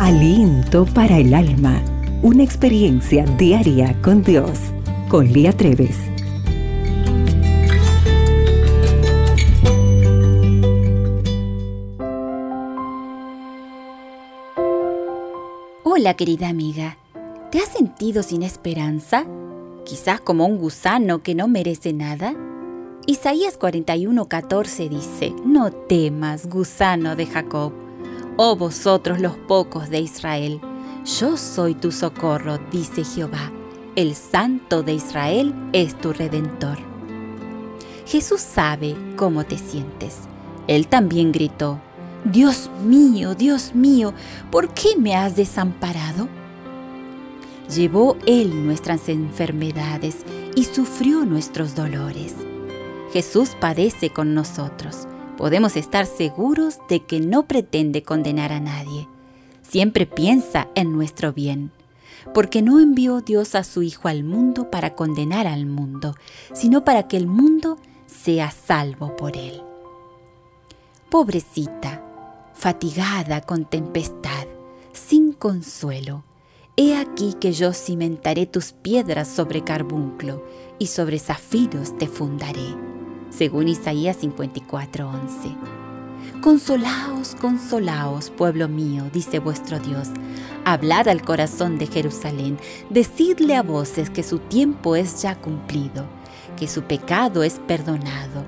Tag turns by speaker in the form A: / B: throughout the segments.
A: Aliento para el alma. Una experiencia diaria con Dios. Con Lía Treves.
B: Hola querida amiga. ¿Te has sentido sin esperanza? Quizás como un gusano que no merece nada. Isaías 41:14 dice, No temas, gusano de Jacob, oh vosotros los pocos de Israel, yo soy tu socorro, dice Jehová, el Santo de Israel es tu redentor. Jesús sabe cómo te sientes. Él también gritó, Dios mío, Dios mío, ¿por qué me has desamparado? Llevó Él nuestras enfermedades y sufrió nuestros dolores. Jesús padece con nosotros. Podemos estar seguros de que no pretende condenar a nadie. Siempre piensa en nuestro bien, porque no envió Dios a su Hijo al mundo para condenar al mundo, sino para que el mundo sea salvo por él. Pobrecita, fatigada con tempestad, sin consuelo, he aquí que yo cimentaré tus piedras sobre carbunclo y sobre zafiros te fundaré según Isaías 54:11. Consolaos, consolaos, pueblo mío, dice vuestro Dios. Hablad al corazón de Jerusalén, decidle a voces que su tiempo es ya cumplido, que su pecado es perdonado,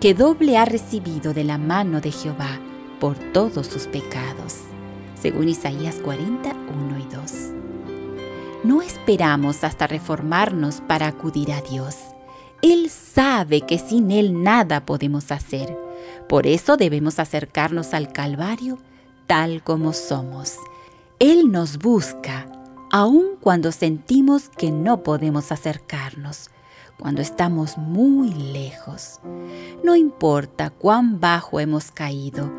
B: que doble ha recibido de la mano de Jehová por todos sus pecados. Según Isaías 41 y 2. No esperamos hasta reformarnos para acudir a Dios. Él sabe que sin Él nada podemos hacer. Por eso debemos acercarnos al Calvario tal como somos. Él nos busca, aun cuando sentimos que no podemos acercarnos, cuando estamos muy lejos. No importa cuán bajo hemos caído,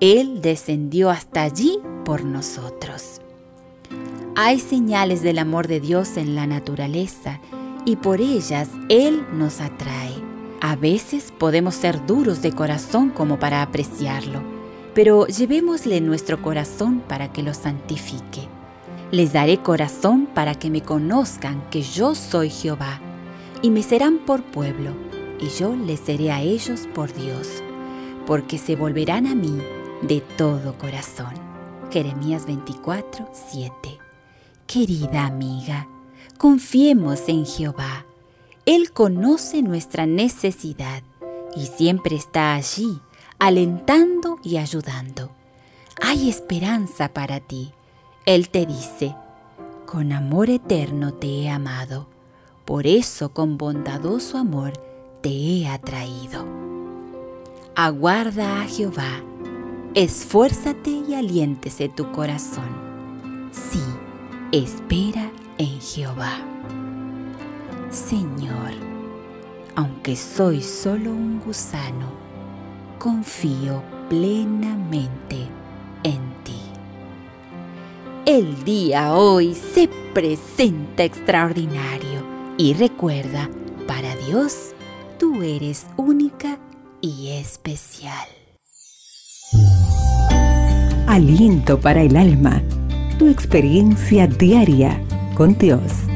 B: Él descendió hasta allí por nosotros. Hay señales del amor de Dios en la naturaleza y por ellas Él nos atrae. A veces podemos ser duros de corazón como para apreciarlo, pero llevémosle nuestro corazón para que lo santifique. Les daré corazón para que me conozcan que yo soy Jehová, y me serán por pueblo, y yo les seré a ellos por Dios, porque se volverán a mí de todo corazón. Jeremías 24, 7. Querida amiga, Confiemos en Jehová. Él conoce nuestra necesidad y siempre está allí, alentando y ayudando. Hay esperanza para ti. Él te dice, con amor eterno te he amado, por eso con bondadoso amor te he atraído. Aguarda a Jehová, esfuérzate y aliéntese tu corazón. Sí, espera en Jehová. Señor, aunque soy solo un gusano, confío plenamente en ti. El día hoy se presenta extraordinario y recuerda, para Dios, tú eres única y especial.
A: Aliento para el alma, tu experiencia diaria con Dios.